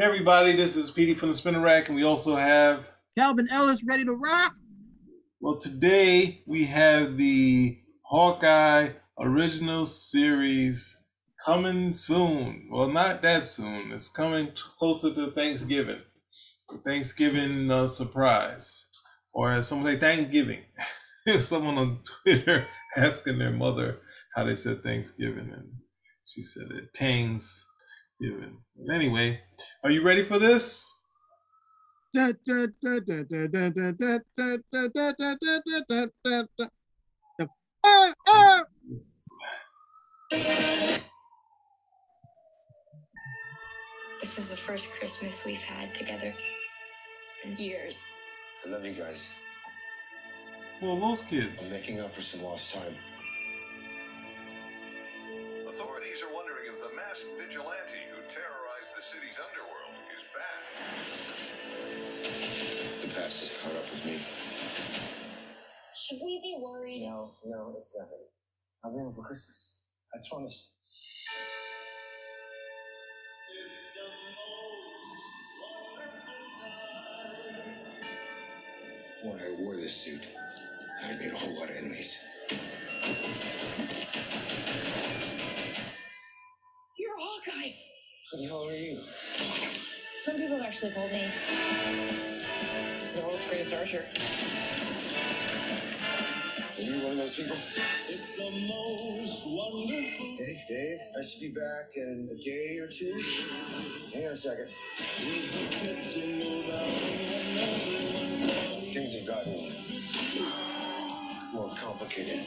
Hey everybody, this is Petey from the Spinner Rack, and we also have Calvin Ellis ready to rock. Well, today we have the Hawkeye original series coming soon. Well, not that soon. It's coming closer to Thanksgiving. Thanksgiving uh, surprise, or as someone say, Thanksgiving. If someone on Twitter asking their mother how they said Thanksgiving, and she said it Tangs given. Anyway, are you ready for this? This is the first Christmas we've had together in years. I love you guys. Well, those kids. I'm making up for some lost time. Should we be worried? No, no, it's nothing. I'll be home for Christmas. I promise. When I wore this suit, I made a whole lot of enemies. You're Hawkeye. Who the hell are you? Some people have actually called me the world's greatest archer. Those people? It's the most wonderful. Hey, Dave, I should be back in a day or two. Hang on a second. Things have gotten more complicated.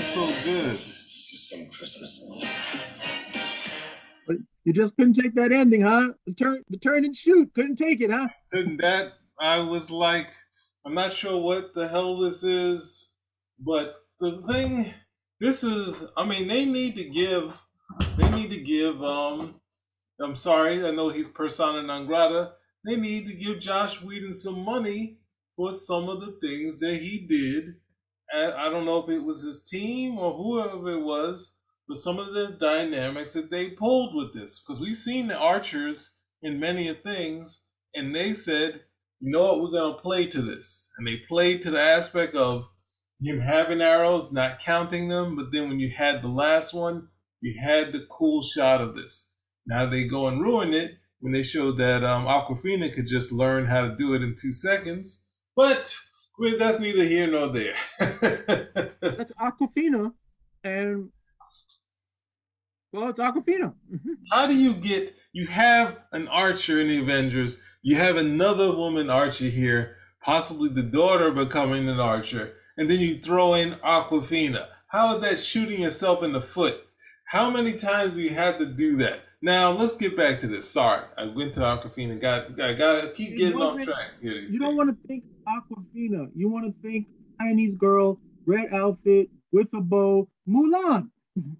It was going so good. Just some Christmas. But you just couldn't take that ending, huh? The turn, the turn and shoot. Couldn't take it, huh? And that, I was like, I'm not sure what the hell this is, but the thing, this is, I mean, they need to give, they need to give, um, I'm sorry, I know he's persona non grata. They need to give Joss Whedon some money for some of the things that he did. I don't know if it was his team or whoever it was, but some of the dynamics that they pulled with this. Because we've seen the Archers in many things, and they said, you know what, we're going to play to this. And they played to the aspect of him having arrows, not counting them. But then when you had the last one, you had the cool shot of this. Now they go and ruin it when they showed that um, Awkwafina could just learn how to do it in two seconds. But well, that's neither here nor there. That's Awkwafina, and well, it's Awkwafina. Mhm. how do you get you have an archer in the avengers you have another woman archer here possibly the daughter becoming an archer and then you throw in Awkwafina. How is that shooting yourself in the foot? How many times do you have to do that? Now let's get back to this. Sorry i went to Awkwafina got got, got keep getting off track. Here You don't want to think Awkwafina. You want to think Chinese girl, red outfit with a bow, Mulan.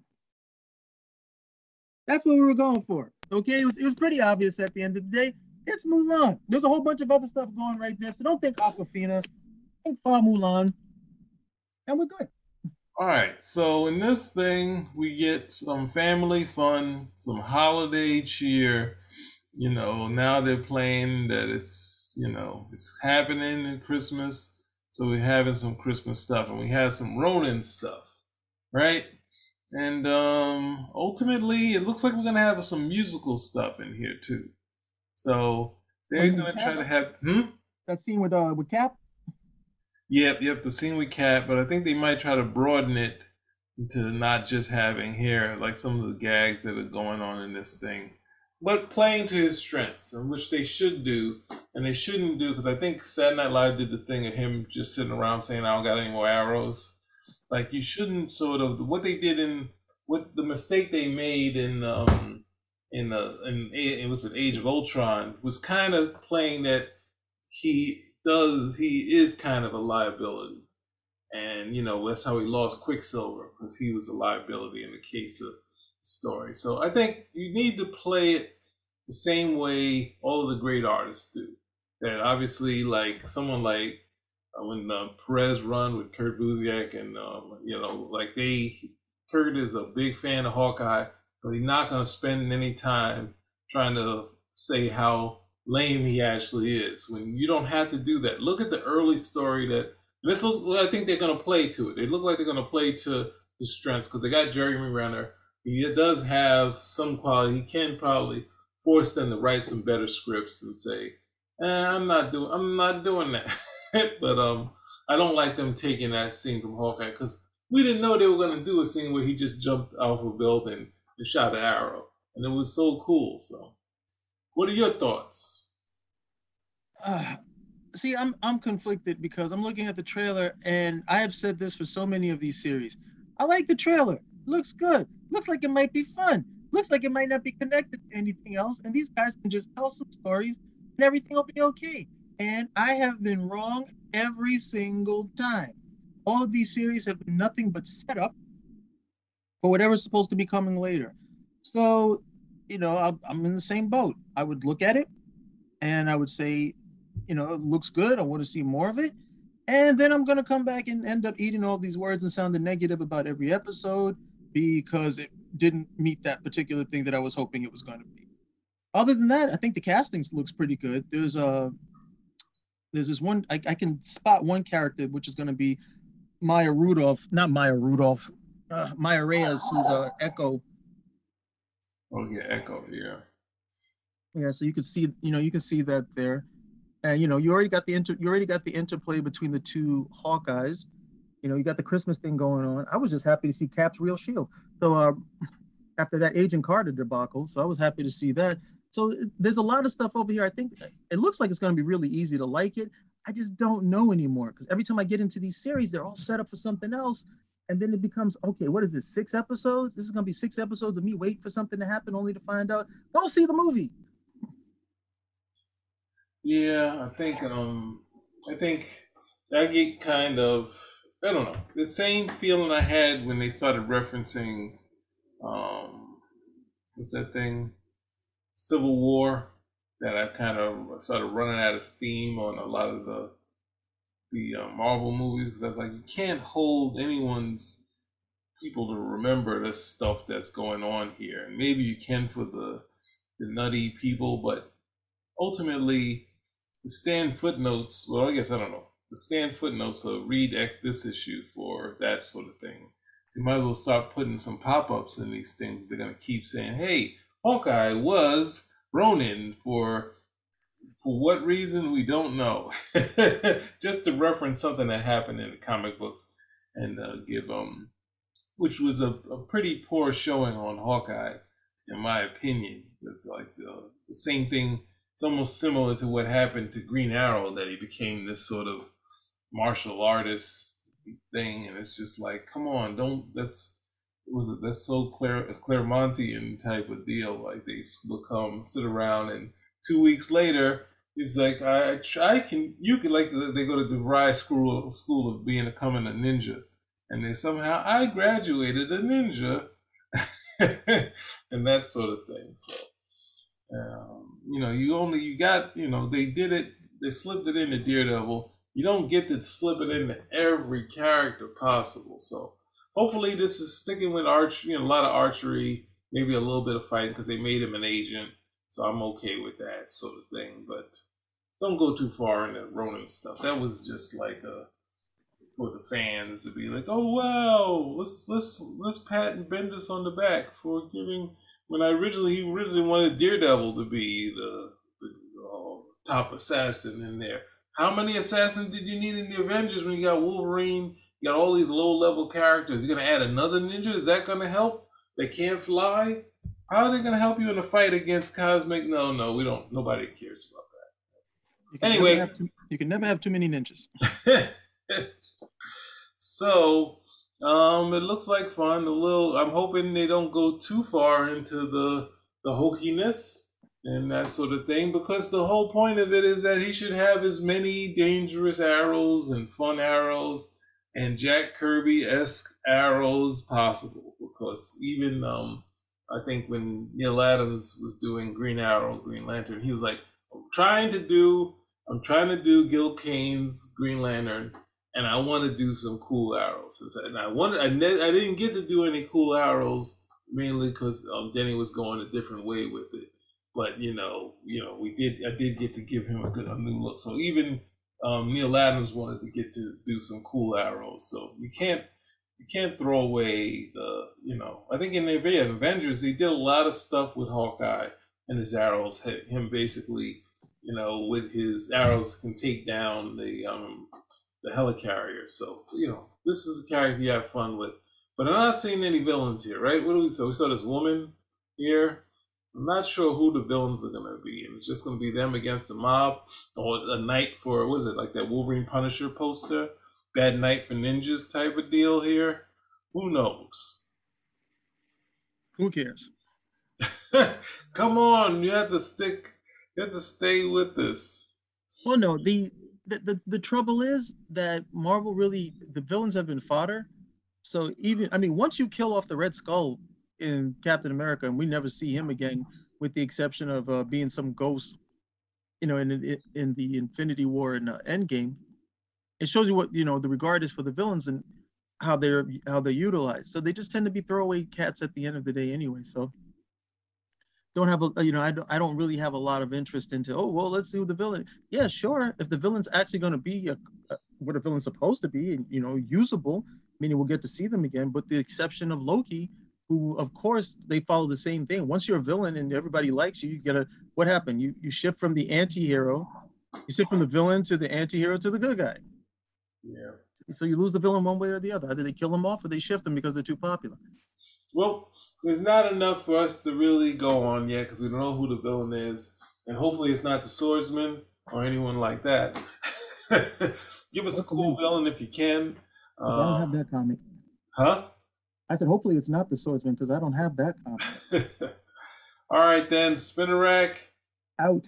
That's what we were going for. Okay, it was, it was pretty obvious at the end of the day. It's Mulan. There's a whole bunch of other stuff going right there. So don't think Awkwafina. Think Fa Mulan. And we're good. All right, so in this thing, we get some family fun, some holiday cheer. You know, now they're playing that it's, you know, it's happening in Christmas. So we're having some Christmas stuff and we have some Ronin stuff, right? And um ultimately, it looks like we're going to have some musical stuff in here too. So they're to try to have, hmm? That scene with uh with Cap. Yep, yep, the scene with Cap, but I think they might try to broaden it to not just having here, like some of the gags that are going on in this thing, but playing to his strengths, and which they should do, and they shouldn't do, because I think Saturday Night Live did the thing of him just sitting around saying, I don't got any more arrows. Like you shouldn't sort of what they did in what the mistake they made in um in the in it was an Age of Ultron was kind of playing that he does he is kind of a liability, and you know that's how he lost Quicksilver because he was a liability in the case of the story. So I think you need to play it the same way all of the great artists do. That obviously, like someone like uh, when uh, Perez run with Kurt Busiek, and um, you know, like they, Kurt is a big fan of Hawkeye, but he's not going to spend any time trying to say how lame he actually is. When you don't have to do that. Look at the early story that this. Look, I think they're going to play to it. They look like they're going to play to the strengths because they got Jeremy Renner. He does have some quality. He can probably force them to write some better scripts and say, eh, "I'm not doing. I'm not doing that." but um, I don't like them taking that scene from Hawkeye because we didn't know they were to do a scene where he just jumped off a building and shot an arrow, and it was so cool. So, what are your thoughts? Uh, see, I'm I'm conflicted because I'm looking at the trailer, and I have said this for so many of these series. I like the trailer. Looks good. Looks like it might be fun. Looks like it might not be connected to anything else, and these guys can just tell some stories, and everything will be okay. And I have been wrong every single time. All of these series have been nothing but setup for whatever's supposed to be coming later. So, you know, I, I'm in the same boat. I would look at it and I would say, you know, it looks good. I want to see more of it. And then I'm going to come back and end up eating all these words and sounding negative about every episode because it didn't meet that particular thing that I was hoping it was going to be. Other than that, I think the casting looks pretty good. There's a there's this one I, I can spot one character which is going to be Maya Rudolph, not Maya Rudolph, uh, Maya Reyes, who's a uh, Echo. Oh yeah, Echo, yeah. Yeah, so you can see, you know, you can see that there, and you know, you already got the inter, you already got the interplay between the two Hawkeyes. You know, you got the Christmas thing going on. I was just happy to see Cap's real shield. So uh, after that Agent Carter debacle, so I was happy to see that. So there's a lot of stuff over here. I think it looks like it's going to be really easy to like it. I just don't know anymore because every time I get into these series, they're all set up for something else. And then it becomes okay, what is this? Six episodes? This is going to be six episodes of me waiting for something to happen only to find out. Go see the movie. Yeah, I think um I think I get kind of I don't know the same feeling I had when they started referencing um what's that thing Civil War that I kind of started running out of steam on a lot of the the uh, Marvel movies because I was like, you can't hold anyone's people to remember the stuff that's going on here, and maybe you can for the the nutty people, but ultimately, the stand footnotes. Well, I guess I don't know. The stand footnotes of read this issue for that sort of thing. They might as well start putting some pop ups in these things. They're gonna keep saying, "Hey, Hawkeye was Ronin for for what reason we don't know. Just to reference something that happened in the comic books and uh, give um, which was a, a pretty poor showing on Hawkeye, in my opinion. It's like the, the same thing. It's almost similar to what happened to Green Arrow, that he became this sort of martial artist thing, and it's just like, come on, don't let's was it that's so Claire Claremontian type of deal. Like they will come sit around and two weeks later he's like I I can you can like they go to the Rai school school of being becoming a ninja, and then somehow I graduated a ninja, and that sort of thing. So. Um, you know, you only you got you know they did it they slipped it into Daredevil. You don't get to slip it into every character possible. So hopefully this is sticking with archery, you know, a lot of archery, maybe a little bit of fighting because they made him an agent. So I'm okay with that sort of thing. But don't go too far into Ronin stuff. That was just like a for the fans to be like, oh wow, let's let's let's pat and bend Bendis on the back for giving. When I originally he originally wanted Daredevil to be the, the uh, top assassin in there. How many assassins did you need in the Avengers when you got Wolverine, you got all these low level characters. You're gonna add another ninja. Is that gonna help? They can't fly. How are they gonna help you in a fight against cosmic? No, no, we don't. Nobody cares about that. You anyway, too, you can never have too many ninjas. so Um, it looks like fun. A little. I'm hoping they don't go too far into the the hokiness and that sort of thing, because the whole point of it is that he should have as many dangerous arrows and fun arrows and Jack Kirby esque arrows possible. Because even um, I think when Neal Adams was doing Green Arrow, Green Lantern, he was like, "I'm trying to do, I'm trying to do Gil Kane's Green Lantern." and I want to do some cool arrows. And I wanted, I, ne- I didn't get to do any cool arrows mainly because um, Denny was going a different way with it. But you know, you know, we did. I did get to give him a good, a new look. So even um, Neal Adams wanted to get to do some cool arrows. So you can't, you can't throw away the, you know. I think in the Avengers, they did a lot of stuff with Hawkeye and his arrows. Him basically, you know, with his arrows can take down the um the helicarrier. So, you know, this is a character you have fun with. But I'm not seeing any villains here, right? What do we so we saw this woman here. I'm not sure who the villains are gonna be. And it's just gonna be them against the mob or a night for was it, like that Wolverine Punisher poster? Bad night for ninjas type of deal here. Who knows? Who cares? Come on, you have to stick you have to stay with this. Well, no, the the, the the trouble is that Marvel really the villains have been fodder. So even I mean, once you kill off the Red Skull in Captain America, and we never see him again, with the exception of uh, being some ghost, you know, in in, the Infinity War and uh, Endgame, it shows you what you know the regard is for the villains and how they're how they're utilized. So they just tend to be throwaway cats at the end of the day anyway. So don't have a you know I don't I don't really have a lot of interest into oh well let's see who the villain yeah sure if the villain's actually going to be a, a, what a villain's supposed to be and you know usable meaning we'll get to see them again but the exception of Loki who of course they follow the same thing once you're a villain and everybody likes you you get a what happened you you shift from the anti-hero you shift from the villain to the anti-hero to the good guy Yeah. so you lose the villain one way or the other either they kill them off or they shift them because they're too popular Well, there's not enough for us to really go on yet because we don't know who the villain is, and hopefully it's not the swordsman or anyone like that. Give us a cool villain if you can. 'Cause I don't have Um, that comic huh? I said hopefully it's not the swordsman because I don't have that All right then, spinner rack. out